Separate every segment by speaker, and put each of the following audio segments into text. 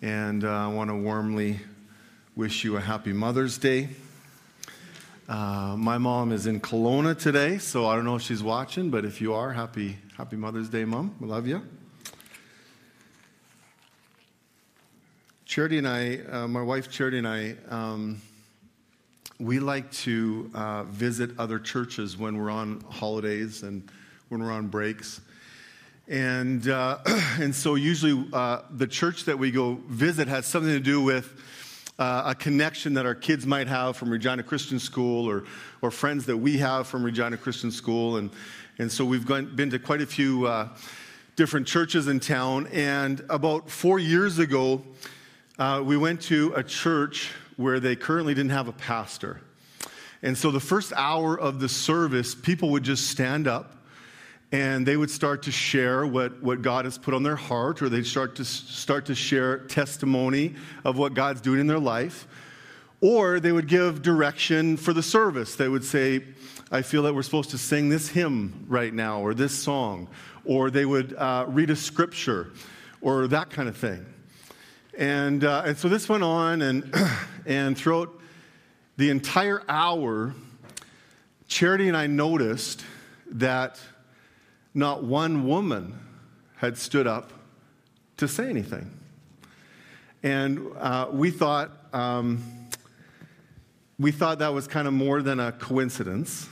Speaker 1: And uh, I want to warmly wish you a happy Mother's Day. Uh, my mom is in Kelowna today, so I don't know if she's watching, but if you are, happy, happy Mother's Day, Mom. We love you. Charity and I, uh, my wife Charity and I, um, we like to uh, visit other churches when we're on holidays and when we're on breaks. And, uh, and so usually uh, the church that we go visit has something to do with uh, a connection that our kids might have from Regina Christian School or, or friends that we have from Regina Christian School. And, and so we've gone, been to quite a few uh, different churches in town. And about four years ago, uh, we went to a church where they currently didn't have a pastor. And so the first hour of the service, people would just stand up and they would start to share what, what God has put on their heart, or they'd start to, start to share testimony of what God's doing in their life. Or they would give direction for the service. They would say, I feel that we're supposed to sing this hymn right now, or this song. Or they would uh, read a scripture, or that kind of thing. And, uh, and so this went on, and, and throughout the entire hour, Charity and I noticed that not one woman had stood up to say anything. And uh, we thought um, we thought that was kind of more than a coincidence.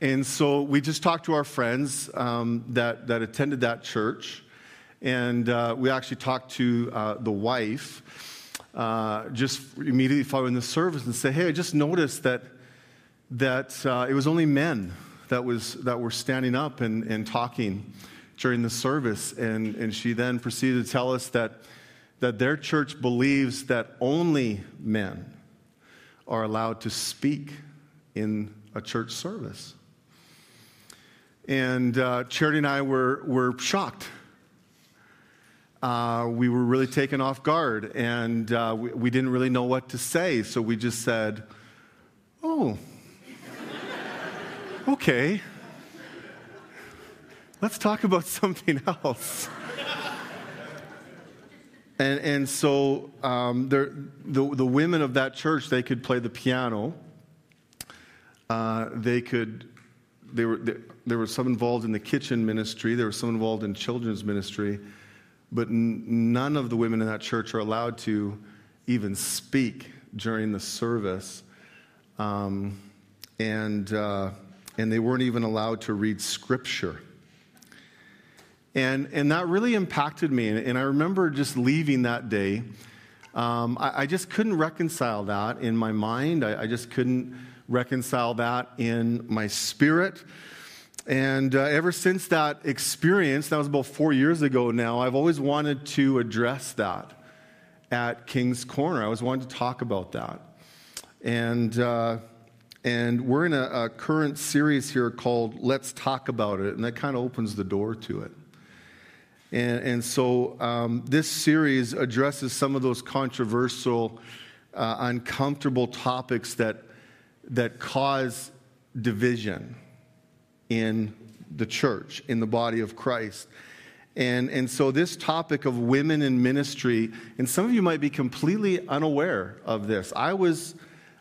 Speaker 1: And so we just talked to our friends um, that, that attended that church. And uh, we actually talked to uh, the wife uh, just immediately following the service and said, hey, I just noticed that, that uh, it was only men that, was, that were standing up and, and talking during the service. And, and she then proceeded to tell us that, that their church believes that only men are allowed to speak in a church service. And uh, Charity and I were, were shocked. Uh, we were really taken off guard, and uh, we, we didn't really know what to say. So we just said, Oh, okay, let's talk about something else. and, and so um, the, the women of that church, they could play the piano. Uh, they could, they were, they, there was some involved in the kitchen ministry. There were some involved in children's ministry. But n- none of the women in that church are allowed to even speak during the service. Um, and uh, and they weren't even allowed to read scripture. And, and that really impacted me. And, and I remember just leaving that day. Um, I, I, just couldn't reconcile that in my mind. I, I, just couldn't reconcile that in my spirit. And uh, ever since that experience, that was about four years ago now, I've always wanted to address that at King's Corner. I always wanted to talk about that. And. Uh, and we're in a, a, current series here called Let's Talk About It, and that kind of opens the door to it. And, and so um, this series addresses some of those controversial, uh, uncomfortable topics that, that cause division in the church, in the body of Christ. And, and so, this topic of women in ministry, and some of you might be completely unaware of this. I was,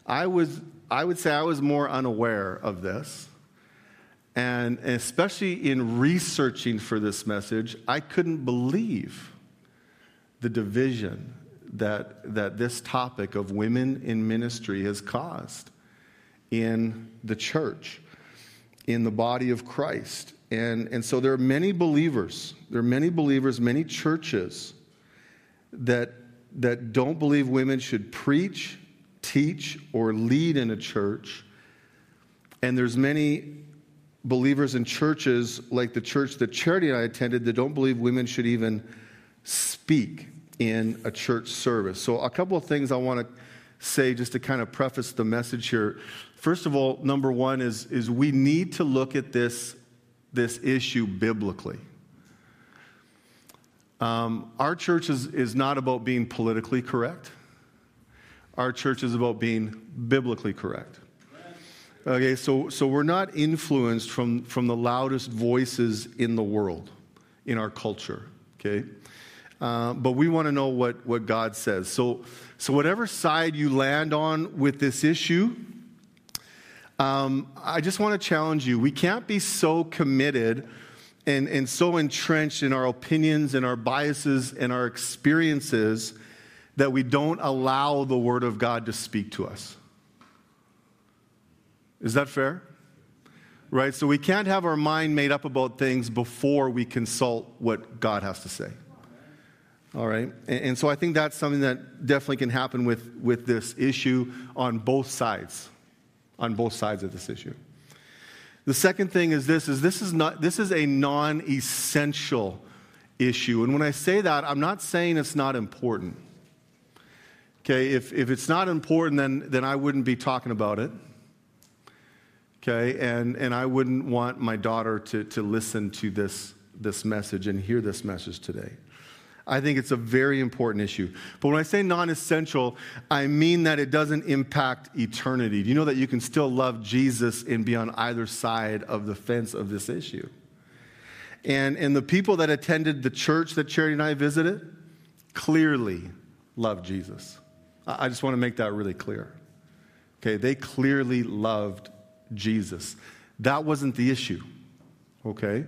Speaker 1: I was I would say I was more unaware of this. And especially in researching for this message, I couldn't believe the division that, that this topic of women in ministry has caused in the church, in the body of Christ. And, and so there are many believers, there are many believers, many churches that, that don't believe women should preach teach or lead in a church. And there's many believers in churches like the church that Charity and I attended that don't believe women should even speak in a church service. So, a couple of things I want to say just to kind of preface the message here. First of all, number one is, is we need to look at this, this issue biblically. Um, our church is, is not about being politically correct our church is about being biblically correct. Okay, so, so we're not influenced from, from the loudest voices in the world, in our culture, okay? Uh, but we want to know what, what God says. So, so, whatever side you land on with this issue, um, I just want to challenge you. We can't be so committed and, and so entrenched in our opinions and our biases and our experiences that we don't allow the Word of God to speak to us. Is that fair? Right? So we can't have our mind made up about things before we consult what God has to say. All right? And, and so I think that's something that definitely can happen with, with this issue on both sides. On both sides of this issue. The second thing is this is this is not this is a non-essential issue. And when I say that, I'm not saying it's not important. Okay, if, if it's not important, then, then I wouldn't be talking about it. Okay, and, and I wouldn't want my daughter to, to listen to this, this message and hear this message today. I think it's a very important issue. But when I say non essential, I mean that it doesn't impact eternity. Do you know that you can still love Jesus and be on either side of the fence of this issue? And, and the people that attended the church that Charity and I visited clearly loved Jesus. I just want to make that really clear. Okay, they clearly loved Jesus. That wasn't the issue. Okay?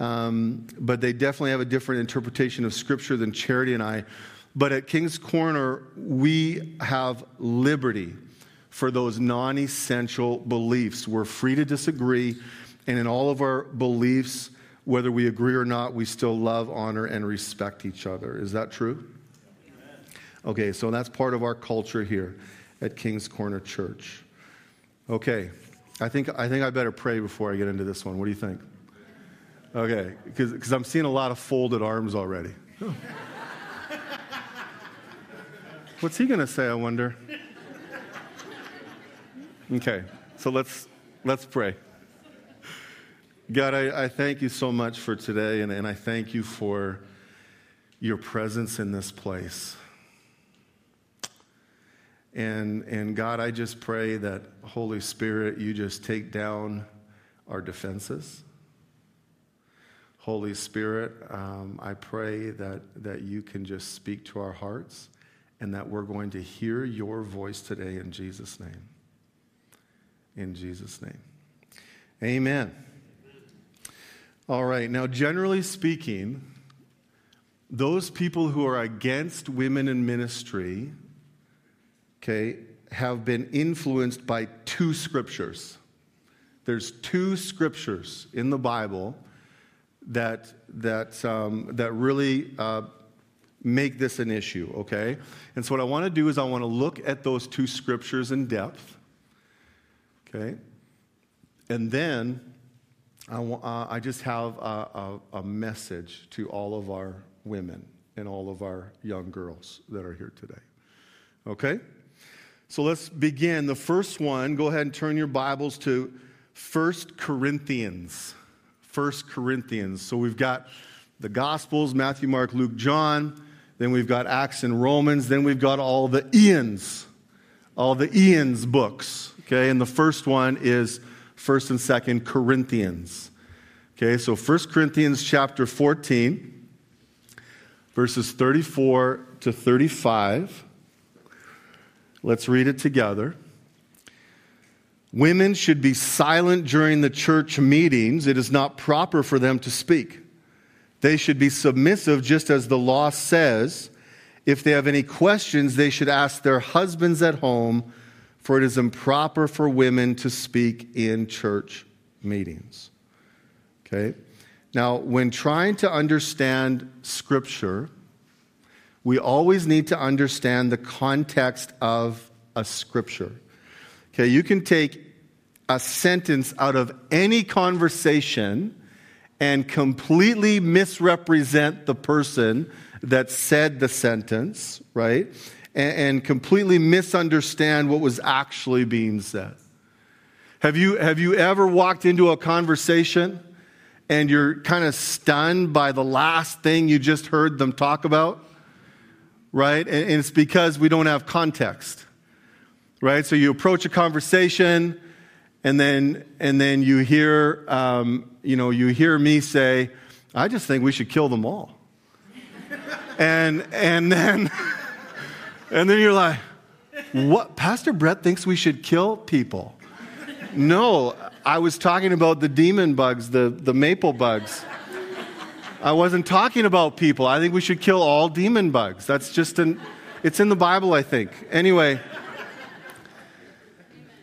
Speaker 1: Um, but they definitely have a different interpretation of Scripture than Charity and I. But at King's Corner, we have liberty for those non essential beliefs. We're free to disagree, and in all of our beliefs, whether we agree or not, we still love, honor, and respect each other. Is that true? Okay, so that's part of our culture here at King's Corner Church. Okay, I think I, think I better pray before I get into this one. What do you think? Okay, because I'm seeing a lot of folded arms already. What's he going to say, I wonder? Okay, so let's, let's pray. God, I, I thank you so much for today, and, and I thank you for your presence in this place. And, and God, I just pray that, Holy Spirit, you just take down our defenses. Holy Spirit, um, I pray that, that you can just speak to our hearts and that we're going to hear your voice today in Jesus' name. In Jesus' name. Amen. All right, now, generally speaking, those people who are against women in ministry okay, have been influenced by two scriptures. There's two scriptures in the Bible that, that, um, that really uh, make this an issue, okay? And so, what I want to do is, I want to look at those two scriptures in depth, okay? And then I, uh, I just have a, a, a message to all of our women and all of our young girls that are here today, okay? So let's begin. The first one, go ahead and turn your Bibles to 1 Corinthians. 1 Corinthians. So we've got the Gospels Matthew, Mark, Luke, John. Then we've got Acts and Romans. Then we've got all the Ian's, all the Ian's books. Okay, and the first one is 1st and 2nd Corinthians. Okay, so 1 Corinthians chapter 14, verses 34 to 35. Let's read it together. Women should be silent during the church meetings. It is not proper for them to speak. They should be submissive, just as the law says. If they have any questions, they should ask their husbands at home, for it is improper for women to speak in church meetings. Okay? Now, when trying to understand Scripture, we always need to understand the context of a scripture. Okay, you can take a sentence out of any conversation and completely misrepresent the person that said the sentence, right? And, and, completely misunderstand what was actually being said. Have you, have you ever walked into a conversation and you're kind of stunned by the last thing you just heard them talk about? Right? And it's because we don't have context, right? So you approach a conversation, and then and then you hear, um, you know, you hear me say, "I just think we should kill them all." and and then and then you're like, what? Pastor Brett thinks we should kill people. No, I was talking about the demon bugs, the, the maple bugs. I wasn't talking about people. I think we should kill all demon bugs. That's just an, it's in the Bible, I think. Anyway,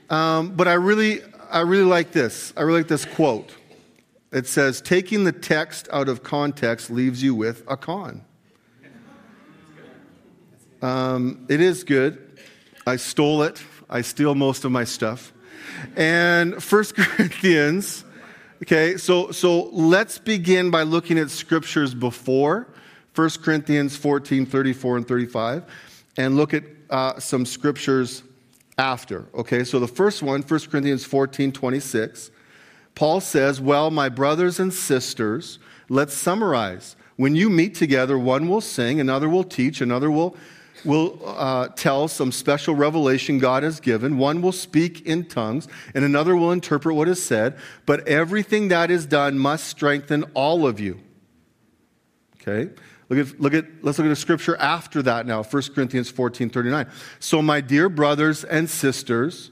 Speaker 1: um, but I really, I really like this. I really like this quote. It says, taking the text out of context leaves you with a con. Um, it is good. I stole it. I steal most of my stuff. And First Corinthians, okay, so, so let's begin by looking at scriptures before 1 Corinthians 14, 34, and 35, and look at uh, some scriptures after. Okay, so the first one, 1 Corinthians 14, 26, Paul says, Well, my brothers and sisters, let's summarize. When you meet together, one will sing, another will teach, another will will uh, tell some special revelation God has given. One will speak in tongues, and another will interpret what is said. But everything that is done must strengthen all of you. Okay? Look at, look at, let's look at the scripture after that now 1 Corinthians 14 39. So, my dear brothers and sisters,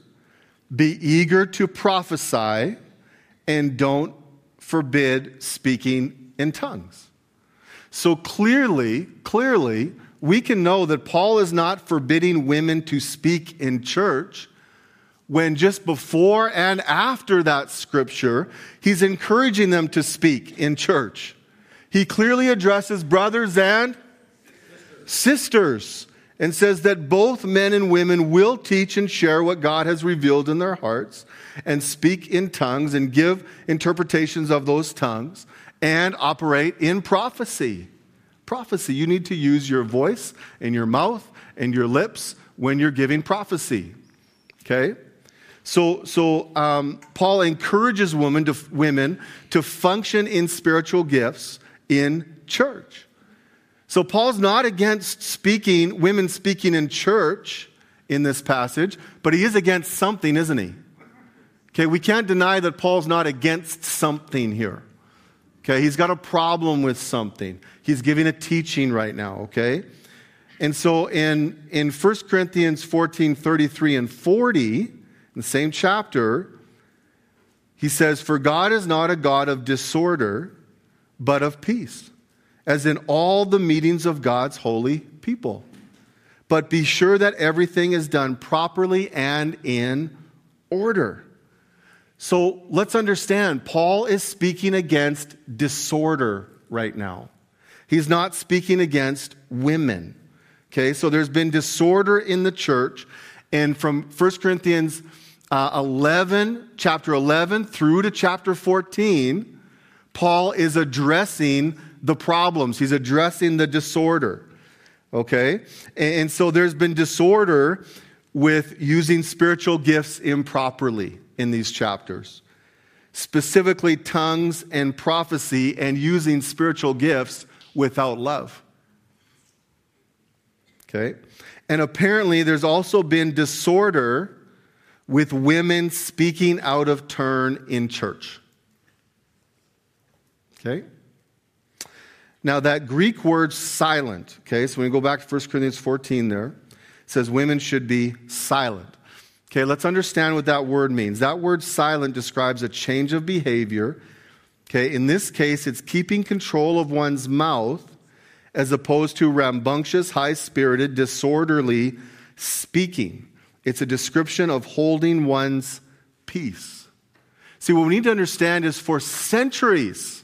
Speaker 1: be eager to prophesy and don't forbid speaking in tongues. So, clearly, clearly, we can know that Paul is not forbidding women to speak in church when just before and after that scripture, he's encouraging them to speak in church. He clearly addresses brothers and sisters and says that both men and women will teach and share what God has revealed in their hearts and speak in tongues and give interpretations of those tongues and operate in prophecy prophecy. You need to use your voice and your mouth and your lips when you're giving prophecy. Okay? So, so um, Paul encourages women to, women to function in spiritual gifts in church. So Paul's not against speaking, women speaking in church in this passage, but he is against something, isn't he? Okay, we can't deny that Paul's not against something here. Okay, he's got a problem with something. He's giving a teaching right now, okay? And so in, in 1 Corinthians 14, 33 and 40, in the same chapter, he says, For God is not a God of disorder, but of peace, as in all the meetings of God's holy people. But be sure that everything is done properly and in order. So let's understand, Paul is speaking against disorder right now. He's not speaking against women. Okay, so there's been disorder in the church. And from 1 Corinthians uh, 11, chapter 11, through to chapter 14, Paul is addressing the problems, he's addressing the disorder. Okay? And so there's been disorder with using spiritual gifts improperly in these chapters, specifically tongues and prophecy and using spiritual gifts without love. Okay? And apparently, there's also been disorder with women speaking out of turn in church. Okay? Now, that Greek word silent, okay, so when we go back to 1 Corinthians 14 there, says women should be silent. Okay, let's understand what that word means. That word silent describes a change of behavior. Okay, in this case, it's keeping control of one's mouth as opposed to rambunctious, high spirited, disorderly speaking. It's a description of holding one's peace. See, what we need to understand is for centuries,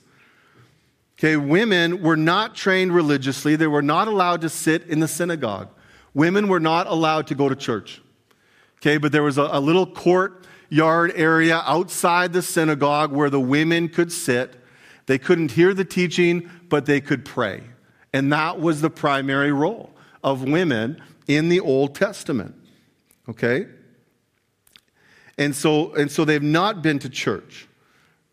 Speaker 1: okay, women were not trained religiously. They were not allowed to sit in the synagogue. Women were not allowed to go to church. Okay, but there was a, a little courtyard area outside the synagogue where the women could sit. They couldn't hear the teaching, but they could pray. And that was the primary role of women in the Old Testament. Okay? And so, and so they've not been to church.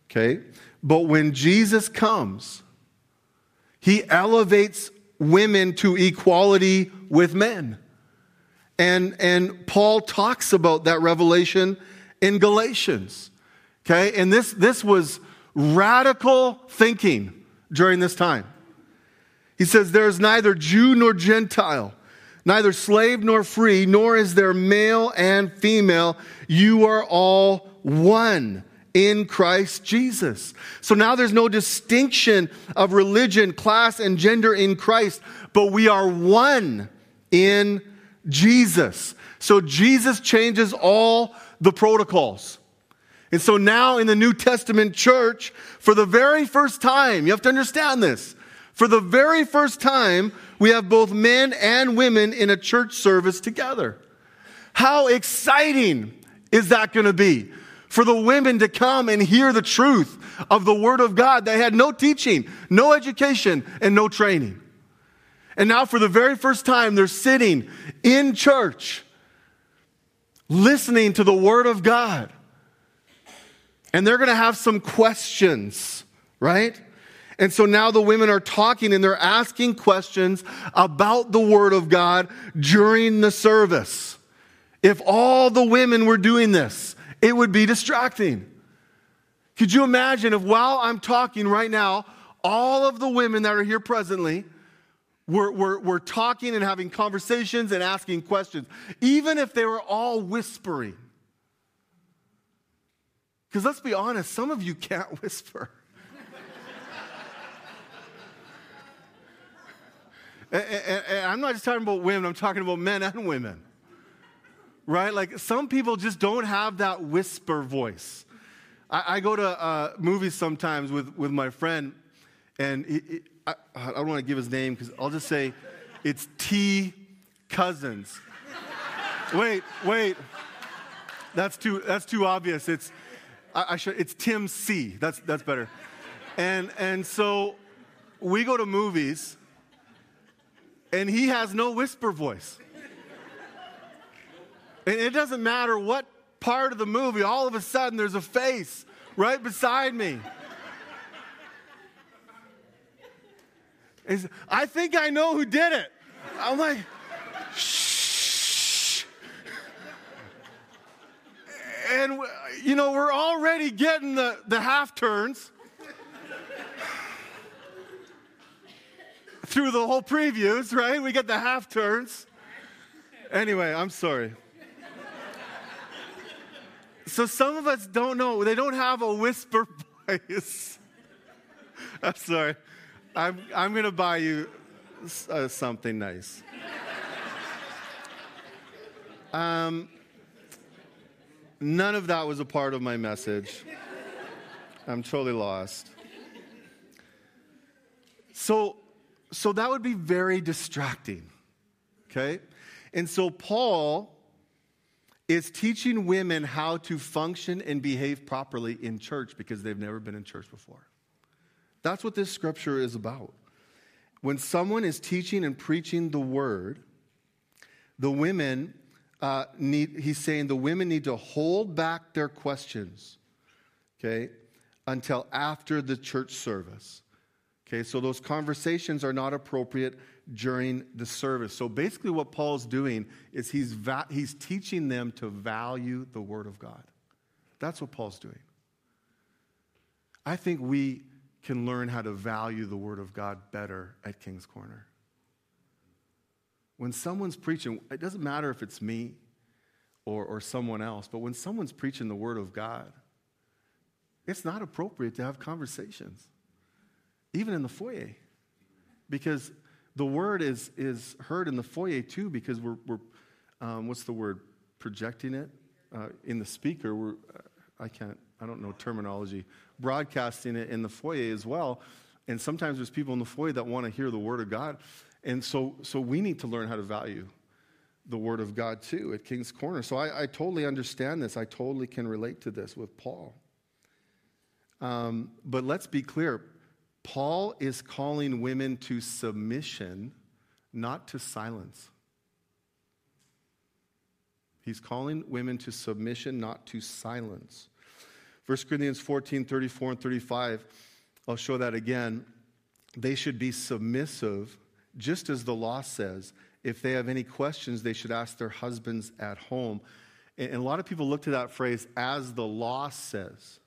Speaker 1: Okay? But when Jesus comes, he elevates women to equality with men. And, and Paul talks about that revelation in Galatians. Okay? And this, this was radical thinking during this time. He says, There is neither Jew nor Gentile, neither slave nor free, nor is there male and female. You are all one in Christ Jesus. So now there's no distinction of religion, class, and gender in Christ, but we are one in Jesus. So Jesus changes all the protocols. And so now in the New Testament church, for the very first time, you have to understand this. For the very first time, we have both men and women in a church service together. How exciting is that going to be? For the women to come and hear the truth of the Word of God. They had no teaching, no education, and no training. And now, for the very first time, they're sitting in church listening to the Word of God. And they're going to have some questions, right? And so now the women are talking and they're asking questions about the Word of God during the service. If all the women were doing this, it would be distracting. Could you imagine if while I'm talking right now, all of the women that are here presently were, were, were talking and having conversations and asking questions, even if they were all whispering? Because let's be honest, some of you can't whisper. And, and, and I'm not just talking about women, I'm talking about men and women. Right? Like some people just don't have that whisper voice. I, I go to uh, movies sometimes with, with my friend, and he, I, I don't want to give his name because I'll just say it's T Cousins. wait, wait. That's too, that's too obvious. It's, I, I should, it's Tim C. That's, that's better. And, and so we go to movies and he has no whisper voice. And it doesn't matter what part of the movie, all of a sudden there's a face right beside me. It's, I think I know who did it. I'm like, shh. And, you know, we're already getting the, the half turns. through the whole previews, right? We get the half turns. Anyway, I'm sorry. So some of us don't know. They don't have a whisper voice. I'm sorry. I'm, I'm going to buy you uh, something nice. Um, none of that was a part of my message. I'm totally lost. So, so that would be very distracting. Okay? And so Paul is teaching women how to function and behave properly in church because they've never been in church before. That's what this scripture is about. When someone is teaching and preaching the word, the women uh, need, he's saying the women need to hold back their questions, okay, until after the church service. Okay, so those conversations are not appropriate during the service. So basically, what Paul's doing is he's, va- he's teaching them to value the Word of God. That's what Paul's doing. I think we can learn how to value the Word of God better at King's Corner. When someone's preaching, it doesn't matter if it's me or, or someone else, but when someone's preaching the Word of God, it's not appropriate to have conversations even in the foyer. Because the word is, is heard in the foyer too, because we're, we're um, what's the word, projecting it uh, in the speaker. We're, uh, I can't, I don't know terminology, broadcasting it in the foyer as well. And sometimes there's people in the foyer that want to hear the word of God. And so, so we need to learn how to value the word of God too at King's Corner. So I, I totally understand this. I totally can relate to this with Paul. Um, but let's be clear Paul is calling women to submission, not to silence. He's calling women to submission, not to silence. 1 Corinthians 14 34 and 35, I'll show that again. They should be submissive, just as the law says. If they have any questions, they should ask their husbands at home. And a lot of people look to that phrase, as the law says.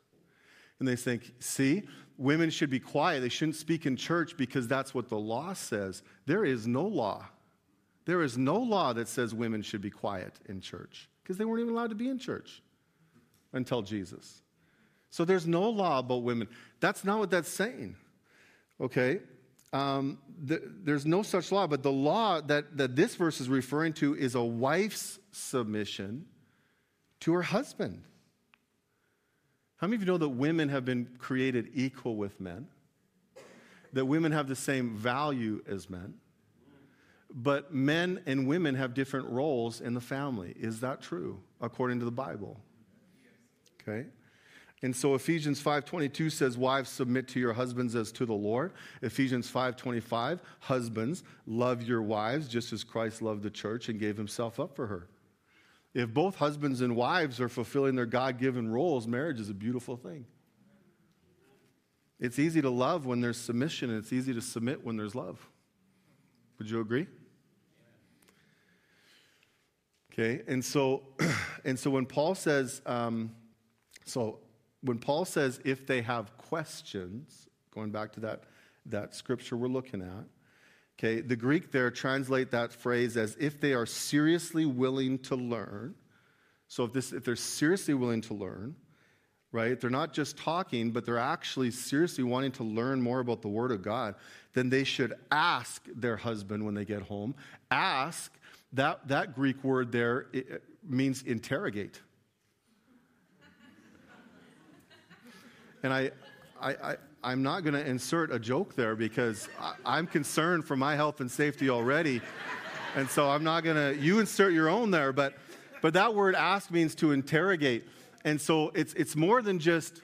Speaker 1: And they think, see, women should be quiet. They shouldn't speak in church because that's what the law says. There is no law. There is no law that says women should be quiet in church because they weren't even allowed to be in church until Jesus. So there's no law about women. That's not what that's saying. Okay? Um, the, there's no such law, but the law that, that this verse is referring to is a wife's submission to her husband. How many of you know that women have been created equal with men? That women have the same value as men? But men and women have different roles in the family. Is that true according to the Bible? Okay? And so Ephesians 5:22 says wives submit to your husbands as to the Lord. Ephesians 5:25 husbands love your wives just as Christ loved the church and gave himself up for her. If both husbands and wives are fulfilling their God-given roles, marriage is a beautiful thing. It's easy to love when there's submission and it's easy to submit when there's love. Would you agree? Okay, and so, and so when Paul says, um, so when Paul says if they have questions, going back to that, that scripture we're looking at, okay, the Greek there translate that phrase as if they are seriously willing to learn. So if, this, if they're seriously willing to learn, right, they're not just talking, but they're actually seriously wanting to learn more about the Word of God, then they should ask their husband when they get home. Ask that, that Greek word there means interrogate. And I, I, I, am not going to insert a joke there because I, am concerned for my health and safety already. and so I'm not going to, you insert your own there, but, but that word ask means to interrogate. And so it's, it's more than just,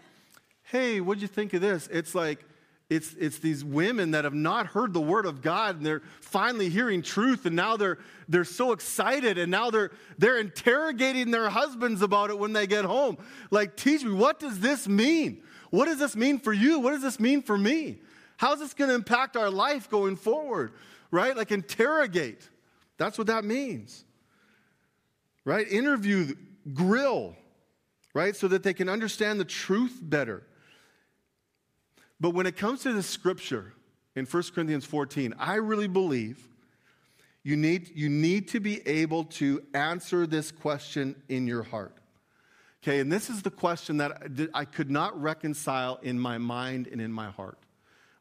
Speaker 1: hey, what'd you think of this? It's like, it's, it's these women that have not heard the word of God and they're finally hearing truth and now they're, they're so excited and now they're, they're interrogating their husbands about it when they get home. Like, teach me, what does this mean? What does this mean for you? What does this mean for me? How's this going to impact our life going forward? Right? Like, interrogate. That's what that means. Right? Interview, grill, right? So that they can understand the truth better. But when it comes to the scripture in 1 Corinthians 14, I really believe you need, you need to be able to answer this question in your heart. Okay, and this is the question that I could not reconcile in my mind and in my heart.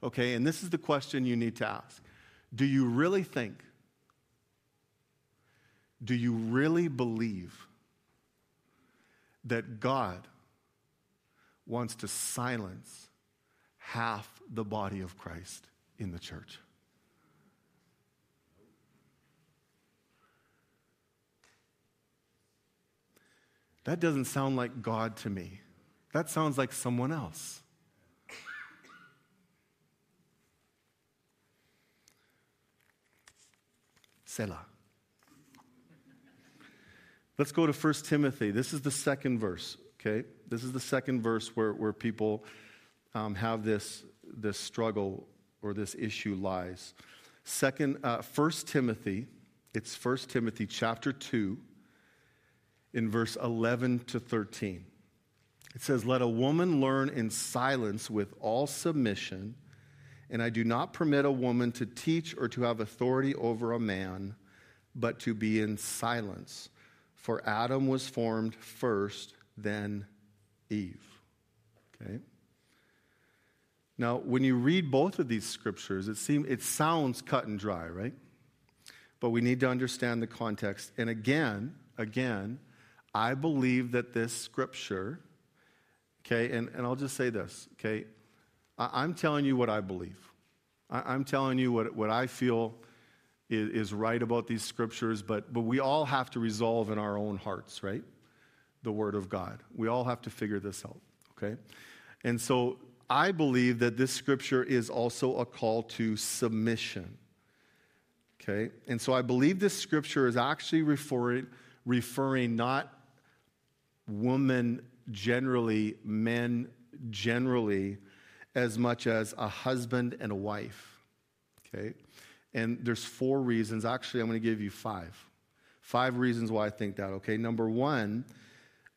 Speaker 1: Okay, and this is the question you need to ask Do you really think, do you really believe that God wants to silence half the body of Christ in the church. That doesn't sound like God to me. That sounds like someone else. Selah. Let's go to 1 Timothy. This is the second verse, okay? This is the second verse where, where people um, have this, this struggle or this issue lies. Second, uh, 1 Timothy, it's 1 Timothy chapter 2, in verse 11 to 13. It says, Let a woman learn in silence with all submission, and I do not permit a woman to teach or to have authority over a man, but to be in silence. For Adam was formed first, then Eve. Okay? Now, when you read both of these scriptures, it, seem, it sounds cut and dry, right? But we need to understand the context. And again, again, I believe that this scripture, okay, and, and I'll just say this, okay, I, am telling you what I believe. I, am telling you what, what I feel is, is right about these scriptures, but, but we all have to resolve in our own hearts, right? The Word of God. We all have to figure this out, okay? And so I believe that this scripture is also a call to submission. Okay? And so I believe this scripture is actually referring, referring not women generally, men generally, as much as a husband and a wife. Okay? And there's four reasons. Actually, I'm going to give you five. Five reasons why I think that. Okay? Number one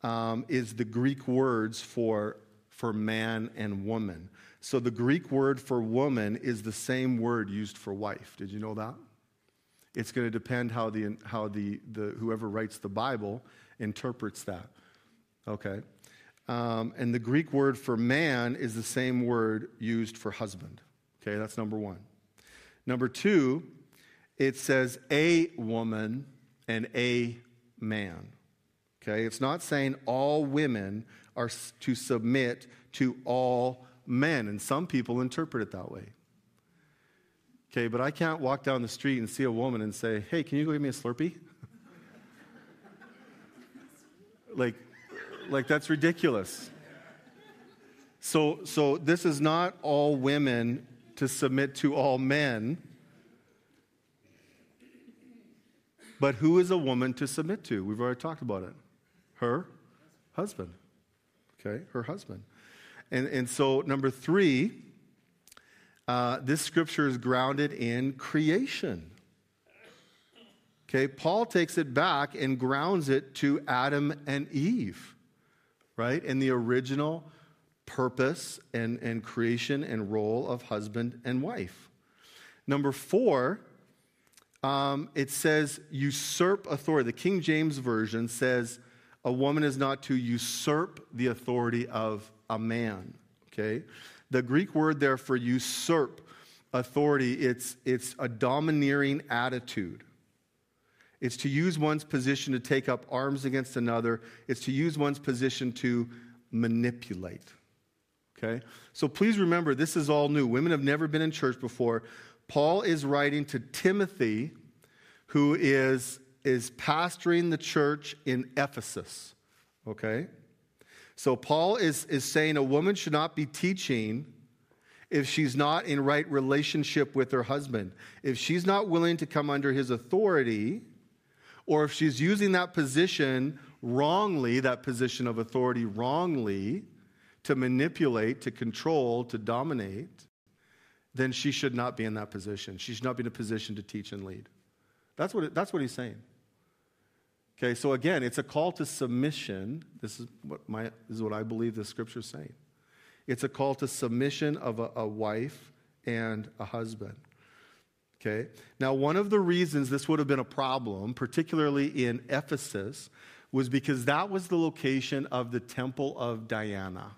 Speaker 1: um, is the Greek words for for man and woman. So the Greek word for woman is the same word used for wife. Did you know that? It's going to depend how the how the, the whoever writes the Bible interprets that. Okay. Um, and the Greek word for man is the same word used for husband. Okay, that's number one. Number two, it says a woman and a man. Okay, it's not saying all women are to submit to all men, and some people interpret it that way. Okay, but I can't walk down the street and see a woman and say, hey, can you go get me a Slurpee? like, like that's ridiculous. So, so this is not all women to submit to all men. But who is a woman to submit to? We've already talked about it. Her husband. Okay, her husband. And, and so, number three, uh, this scripture is grounded in creation. Okay, Paul takes it back and grounds it to Adam and Eve, right? And the original purpose and, and creation and role of husband and wife. Number four, um, it says usurp authority. The King James Version says a woman is not to usurp the authority of a man. Okay? The Greek word there for usurp authority, it's, it's a domineering attitude. It's to use one's position to take up arms against another. It's to use one's position to manipulate. Okay? So please remember, this is all new. Women have never been in church before. Paul is writing to Timothy, who is, is pastoring the church in Ephesus. Okay? So Paul is, is saying a woman should not be teaching if she's not in right relationship with her husband. If she's not willing to come under his authority, or if she's using that position wrongly, that position of authority wrongly, to manipulate, to control, to dominate, then she should not be in that position. She should not be in a position to teach and lead. That's what, it, that's what he's saying. Okay, so again, it's a call to submission. This is what, my, this is what I believe the scripture is saying. It's a call to submission of a, a wife and a husband. Okay, now one of the reasons this would have been a problem, particularly in Ephesus, was because that was the location of the temple of Diana.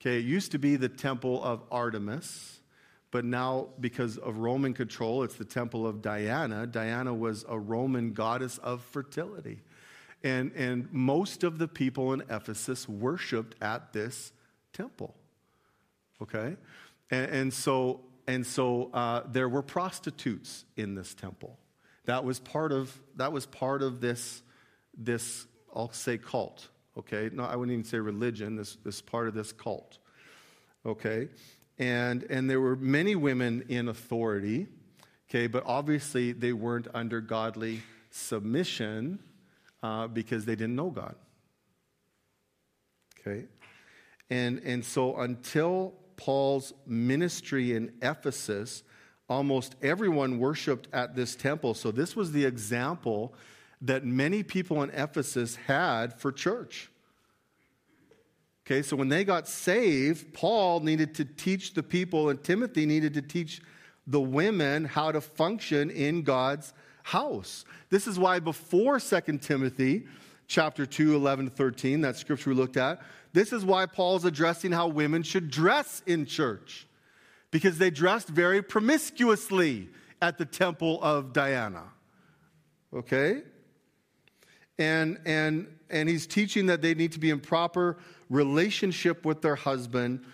Speaker 1: Okay, it used to be the temple of Artemis, but now because of Roman control, it's the temple of Diana. Diana was a Roman goddess of fertility. And, and most of the people in Ephesus worshiped at this temple. Okay? And, and so, and so uh, there were prostitutes in this temple. That was part of, that was part of this, this, I'll say cult okay? No, I wouldn't even say religion, this, this part of this cult, okay? And, and there were many women in authority, okay, but obviously they weren't under godly submission uh, because they didn't know God, okay? And, and so until Paul's ministry in Ephesus, almost everyone worshiped at this temple. So this was the example that many people in Ephesus had for church. Okay, so when they got saved, Paul needed to teach the people, and Timothy needed to teach the women how to function in God's house. This is why before 2 Timothy chapter 2, 11 13, that scripture we looked at, this is why Paul's addressing how women should dress in church. Because they dressed very promiscuously at the temple of Diana. Okay? and, and, and he's teaching that they need to be in proper relationship with their husband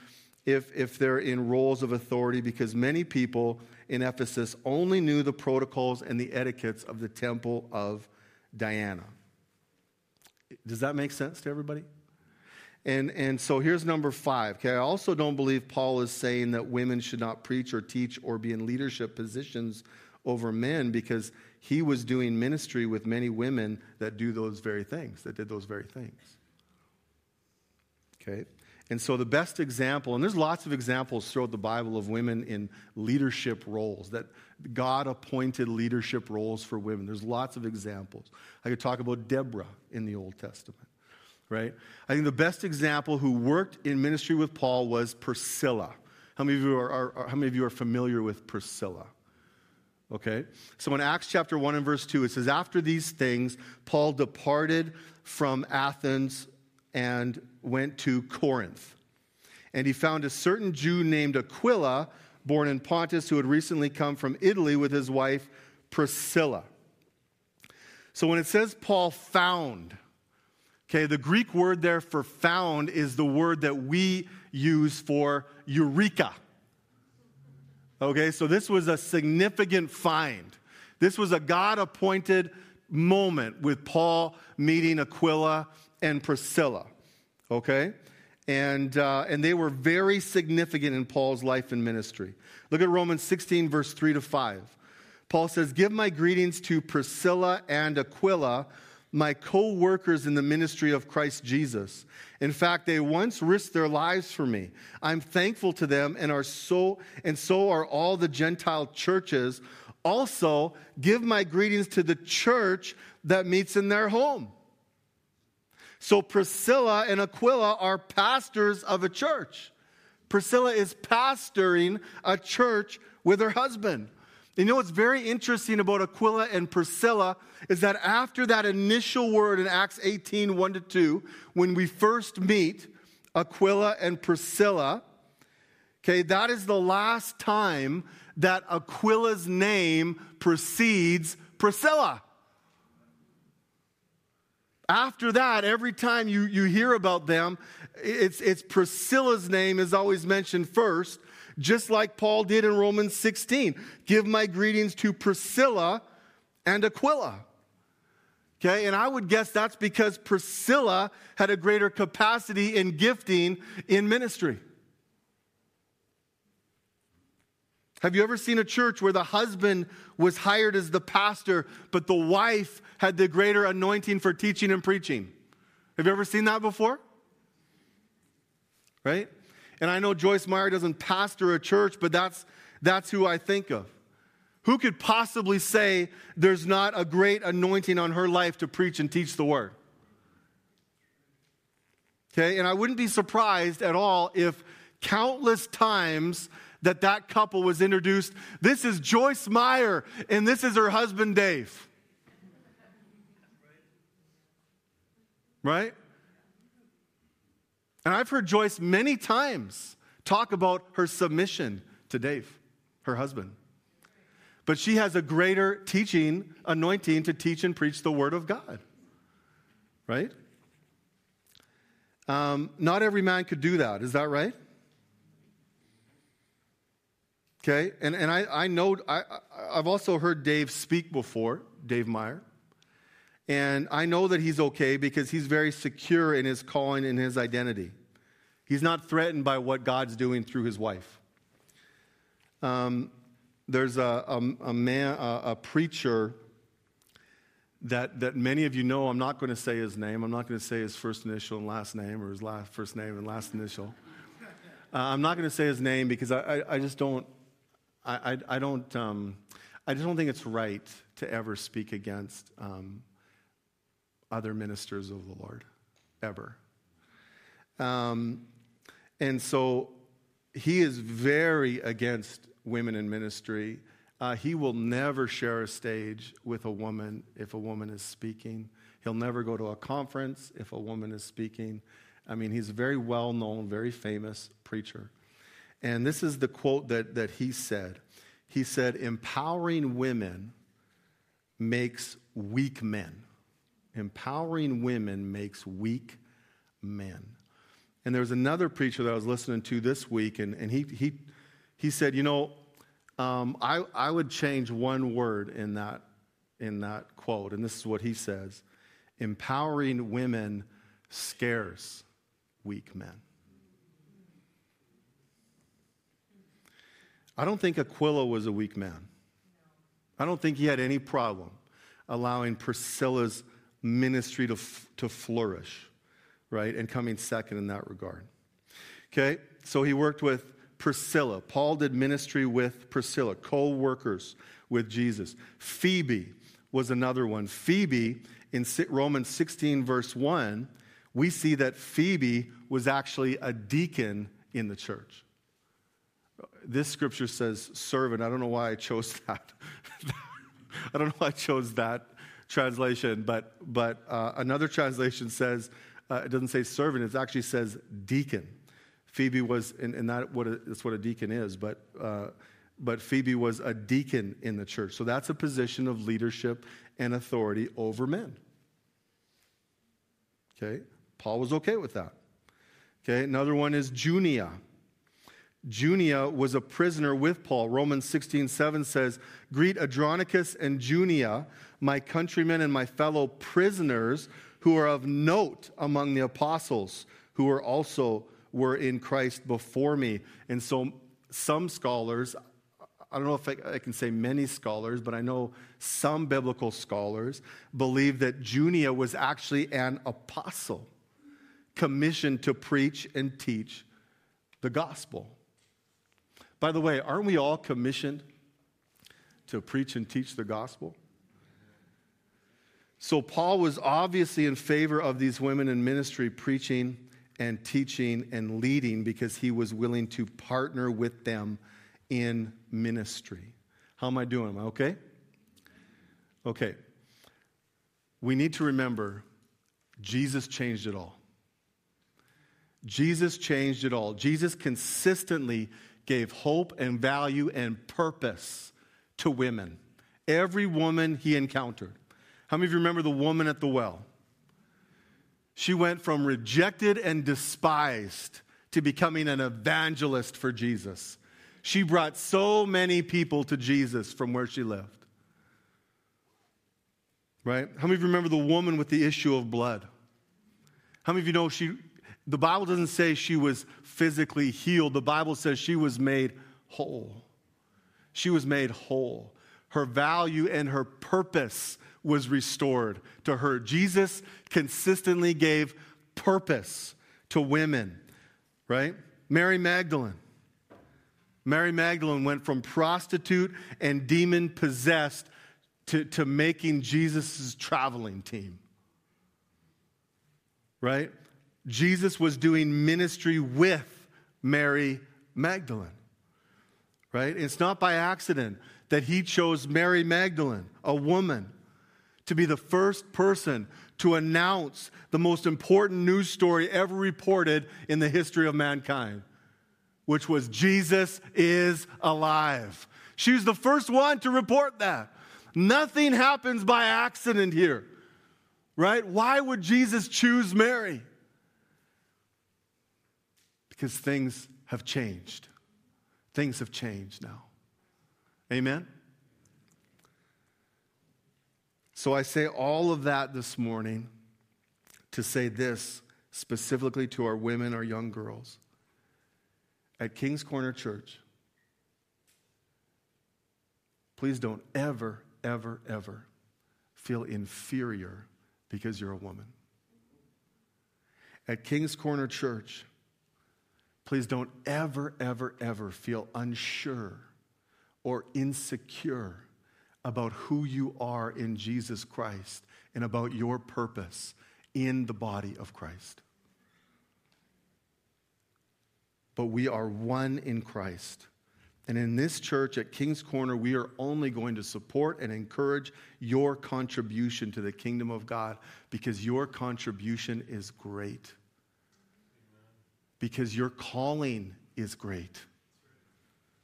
Speaker 1: if, if they're in roles of authority, because many people in Ephesus only knew the protocols and the etiquettes of the temple of Diana. Does that make sense to everybody? And, and so here's number five. Okay, I also don't believe Paul is saying that women should not preach or teach or be in leadership positions over men because he was doing ministry with many women that do those very things, that did those very things. Okay? And so the best example, and there's lots of examples throughout the Bible of women in leadership roles, that God appointed leadership roles for women. There's lots of examples. I could talk about Deborah in the Old Testament. right? I think the best example who worked in ministry with Paul was Priscilla. How many of you are, are, are how many of you are familiar with Priscilla? Okay? So in Acts chapter 1 and verse 2, it says, After these things, Paul departed from Athens and went to Corinth. And he found a certain Jew named Aquila, born in Pontus, who had recently come from Italy with his wife Priscilla. So when it says Paul found, okay, the Greek word there for found is the word that we use for eureka. Okay, so this was a significant find. This was a God appointed moment with Paul meeting Aquila and Priscilla. Okay? And, uh, and they were very significant in Paul's life and ministry. Look at Romans 16, verse 3 to 5. Paul says, Give my greetings to Priscilla and Aquila, my co workers in the ministry of Christ Jesus. In fact, they once risked their lives for me. I'm thankful to them and are so and so are all the Gentile churches. Also, give my greetings to the church that meets in their home. So Priscilla and Aquila are pastors of a church. Priscilla is pastoring a church with her husband. You know what's very interesting about Aquila and Priscilla is that after that initial word in Acts 18 1 to 2, when we first meet Aquila and Priscilla, okay, that is the last time that Aquila's name precedes Priscilla. After that, every time you, you hear about them, it's, it's Priscilla's name is always mentioned first just like Paul did in Romans 16. Give my greetings to Priscilla and Aquila. Okay, and I would guess that's because Priscilla had a greater capacity in gifting in ministry. Have you ever seen a church where the husband was hired as the pastor, but the wife had the greater anointing for teaching and preaching? Have you ever seen that before? Right? And I know Joyce Meyer doesn't pastor a church, but that's, that's who I think of. Who could possibly say there's not a great anointing on her life to preach and teach the word? Okay, and I wouldn't be surprised at all if countless times that that couple was introduced, this is Joyce Meyer and this is her husband Dave. Right? And I've heard Joyce many times talk about her submission to Dave, her husband. But she has a greater teaching anointing to teach and preach the Word of God. Right? Um, not every man could do that. Is that right? Okay, and, and I, I know, I, I've also heard Dave speak before, Dave Meyer. And I know that he's okay because he's very secure in his calling and his identity. He's not threatened by what God's doing through his wife. Um, there's a, a, a man, a, a, preacher that, that many of you know. I'm not going to say his name. I'm not going to say his first initial and last name or his last, first name and last initial. Uh, I'm not going to say his name because I, I, I just don't, I, I, I don't, um, I just don't think it's right to ever speak against um, other ministers of the Lord, ever. Um, and so he is very against women in ministry. Uh, he will never share a stage with a woman if a woman is speaking. He'll never go to a conference if a woman is speaking. I mean, he's a very well known, very famous preacher. And this is the quote that, that he said. He said, Empowering women makes weak men. Empowering women makes weak men. And there was another preacher that I was listening to this week, and, and he, he, he said, You know, um, I, I would change one word in that, in that quote, and this is what he says Empowering women scares weak men. I don't think Aquila was a weak man. I don't think he had any problem allowing Priscilla's ministry to, to flourish, right? And coming second in that regard. Okay, so he worked with Priscilla. Paul did ministry with Priscilla, co workers with Jesus. Phoebe was another one. Phoebe, in Romans 16, verse 1, we see that Phoebe was actually a deacon in the church. This scripture says servant. I don't know why I chose that. I don't know why I chose that translation, but, but uh, another translation says, uh, it doesn't say servant, it actually says deacon. Phoebe was, and, and that what a, that's what a deacon is, but, uh, but Phoebe was a deacon in the church. So that's a position of leadership and authority over men. Okay? Paul was okay with that. Okay, another one is Junia. Junia was a prisoner with Paul. Romans 16, 7 says, Greet Andronicus and Junia, my countrymen and my fellow prisoners, who are of note among the apostles, who are also were in Christ before me. And so some scholars, I don't know if I, I can say many scholars, but I know some biblical scholars believe that Junia was actually an apostle commissioned to preach and teach the gospel. By the way, aren't we all commissioned to preach and teach the gospel? So, Paul was obviously in favor of these women in ministry preaching and teaching and leading because he was willing to partner with them in ministry. How am I doing? Am I okay? Okay. We need to remember Jesus changed it all. Jesus changed it all. Jesus consistently gave hope and value and purpose to women. Every woman he encountered. How many of you remember the woman at the well? She went from rejected and despised to becoming an evangelist for Jesus. She brought so many people to Jesus from where she lived. Right? How many of you remember the woman with the issue of blood? How many of you know she the Bible doesn't say she was physically healed. The Bible says she was made whole. She was made whole. Her value and her purpose was restored to her. Jesus consistently gave purpose to women, right? Mary Magdalene. Mary Magdalene went from prostitute and demon possessed to, to making Jesus' traveling team. Right? Jesus was doing ministry with Mary Magdalene. Right? It's not by accident that he chose Mary Magdalene, a woman, to be the first person to announce the most important news story ever reported in the history of mankind, which was Jesus is alive. She was the first one to report that. Nothing happens by accident here, right? Why would Jesus choose Mary? Because things have changed. Things have changed now. Amen? So I say all of that this morning to say this specifically to our women, our young girls. At King's Corner Church, please don't ever, ever, ever feel inferior because you're a woman. At King's Corner Church, please don't ever, ever, ever feel unsure or insecure about who you are in Jesus Christ and about your purpose in the body of Christ. But we are one in Christ. And in this church at King's Corner, we are only going to support and encourage your contribution to the kingdom of God because your contribution is great. Because your calling is great.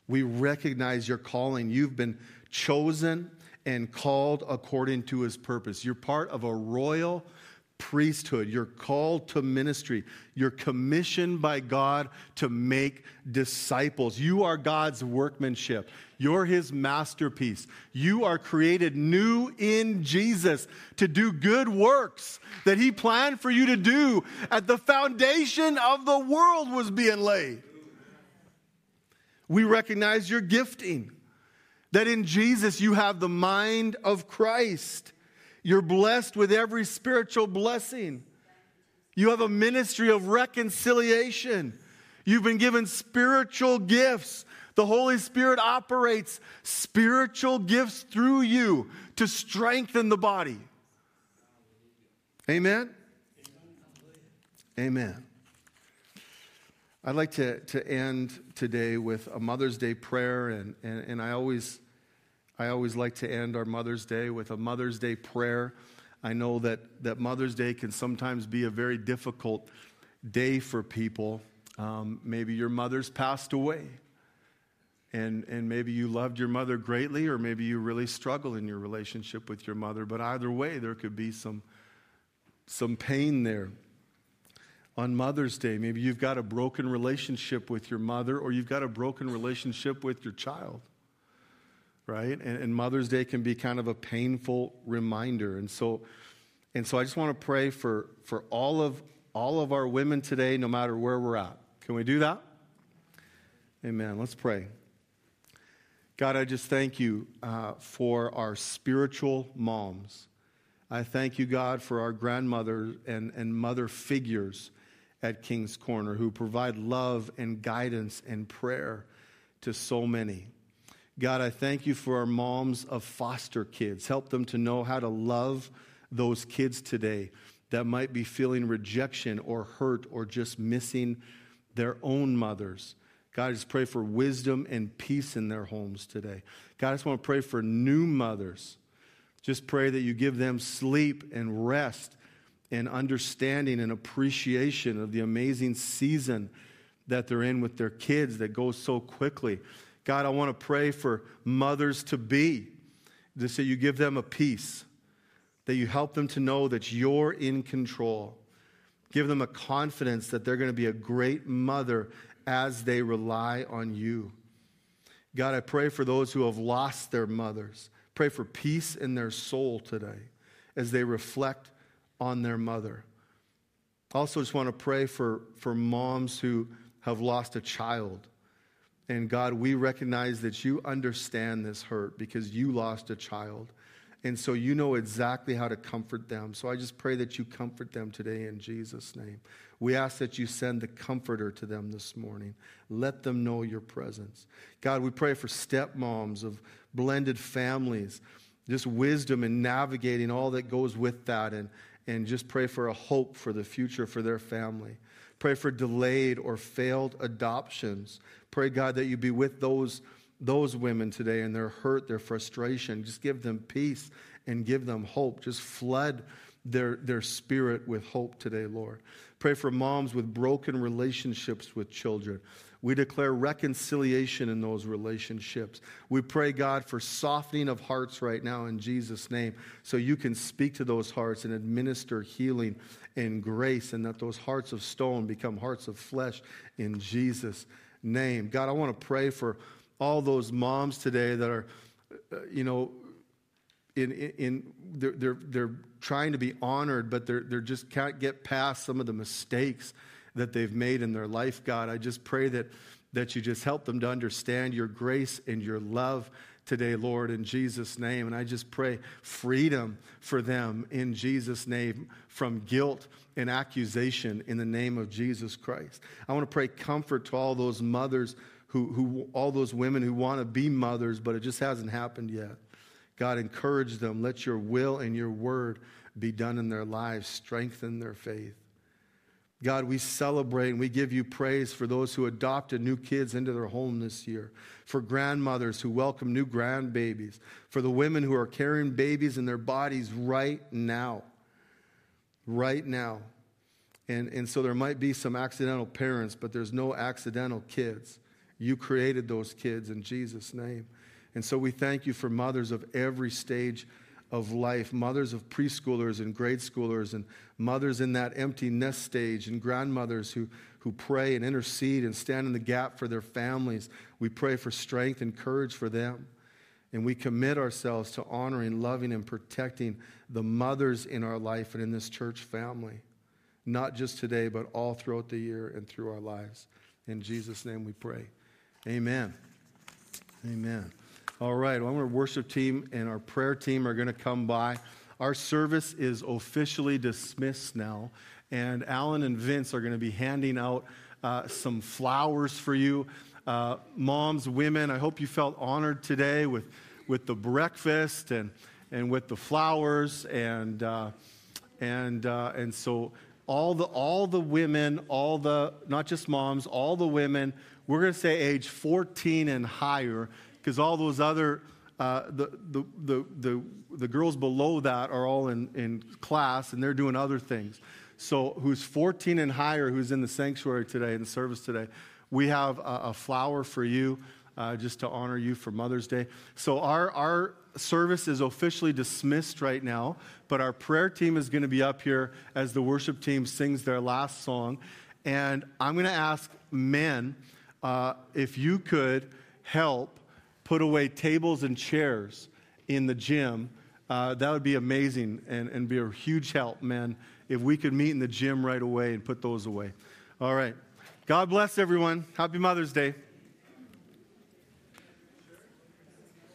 Speaker 1: We recognize your calling. You've been chosen and called according to his purpose. You're part of a royal priesthood. You're called to ministry. You're commissioned by God to make disciples. You are God's workmanship. You're his masterpiece. You are created new in Jesus to do good works that he planned for you to do at the foundation of the world was being laid. We recognize your gifting. That in Jesus you have the mind of Christ. You're blessed with every spiritual blessing. You have a ministry of reconciliation. You've been given spiritual gifts. The Holy Spirit operates spiritual gifts through you to strengthen the body. Amen? Amen. I'd like to, to end today with a Mother's Day prayer, and, and, and I, always, I always like to end our Mother's Day with a Mother's Day prayer. I know that, that Mother's Day can sometimes be a very difficult day for people. Um, maybe your mother's passed away, and, and maybe you loved your mother greatly, or maybe you really struggle in your relationship with your mother. But either way, there could be some, some pain there on Mother's Day. Maybe you've got a broken relationship with your mother or you've got a broken relationship with your child, right? And, and, Mother's Day can be kind of a painful reminder. And so, and so I just want to pray for, for all, of, all of our women today, no matter where we're at. Can we do that? Amen. Let's pray. God, I just thank you uh, for our spiritual moms. I thank you, God, for our grandmothers and, and mother figures at King's Corner who provide love and guidance and prayer to so many. God, I thank you for our moms of foster kids. Help them to know how to love those kids today that might be feeling rejection or hurt or just missing their own mothers. God, I just pray for wisdom and peace in their homes today. God, I just want to pray for new mothers. Just pray that you give them sleep and rest and understanding and appreciation of the amazing season that they're in with their kids that goes so quickly. God, I want to pray for mothers to be, to say you give them a peace, that you help them to know that you're in control. Give them a confidence that they're going to be a great mother as they rely on you. God, I pray for those who have lost their mothers. Pray for peace in their soul today as they reflect on their mother. Also, just want to pray for, for moms who have lost a child. And God, we recognize that you understand this hurt because you lost a child. And so you know exactly how to comfort them. So I just pray that you comfort them today in Jesus' name. We ask that you send the comforter to them this morning. Let them know your presence. God, we pray for stepmoms of blended families, just wisdom in navigating all that goes with that and, and just pray for a hope for the future for their family. Pray for delayed or failed adoptions. Pray, God, that you be with those, those women today and their hurt, their frustration. Just give them peace and give them hope. Just flood their, their spirit with hope today, Lord. Pray for moms with broken relationships with children. We declare reconciliation in those relationships. We pray, God, for softening of hearts right now in Jesus' name so you can speak to those hearts and administer healing and grace, and that those hearts of stone become hearts of flesh in Jesus' name. God, I want to pray for all those moms today that are, uh, you know, in, in, they're, they're, they're trying to be honored, but they're, they're just can't get past some of the mistakes that they've made in their life, God. I just pray that, that you just help them to understand your grace and your love today, Lord, in Jesus' name. And I just pray freedom for them in Jesus' name from guilt and accusation in the name of Jesus Christ. I want to pray comfort to all those mothers who, who all those women who want to be mothers, but it just hasn't happened yet. God, encourage them. Let your will and your word be done in their lives. Strengthen their faith. God, we celebrate and we give you praise for those who adopted new kids into their home this year, for grandmothers who welcome new grandbabies, for the women who are carrying babies in their bodies right now. Right now. And, and so there might be some accidental parents, but there's no accidental kids. You created those kids in Jesus' name. And so we thank you for mothers of every stage of life, mothers of preschoolers and grade schoolers, and mothers in that empty nest stage, and grandmothers who, who pray and intercede and stand in the gap for their families. We pray for strength and courage for them. And we commit ourselves to honoring, loving, and protecting the mothers in our life and in this church family, not just today, but all throughout the year and through our lives. In Jesus' name we pray. Amen. Amen. All right, well, our worship team and our prayer team are going to come by. Our service is officially dismissed now, and Alan and Vince are going to be handing out uh, some flowers for you. Uh, moms, women, I hope you felt honored today with, with the breakfast and, and with the flowers. And, uh, and, uh, and so all the, all the women, all the, not just moms, all the women, we're going to say age 14 and higher, because all those other, uh, the, the, the, the, the girls below that are all in, in class and they're doing other things. So, who's 14 and higher, who's in the sanctuary today, in the service today, we have a, a flower for you uh, just to honor you for Mother's Day. So, our, our service is officially dismissed right now, but our prayer team is going to be up here as the worship team sings their last song. And I'm going to ask men uh, if you could help put away tables and chairs in the gym. Uh, that would be amazing and, and be a huge help, men if we could meet in the gym right away and put those away. All right. God bless everyone. Happy Mother's Day.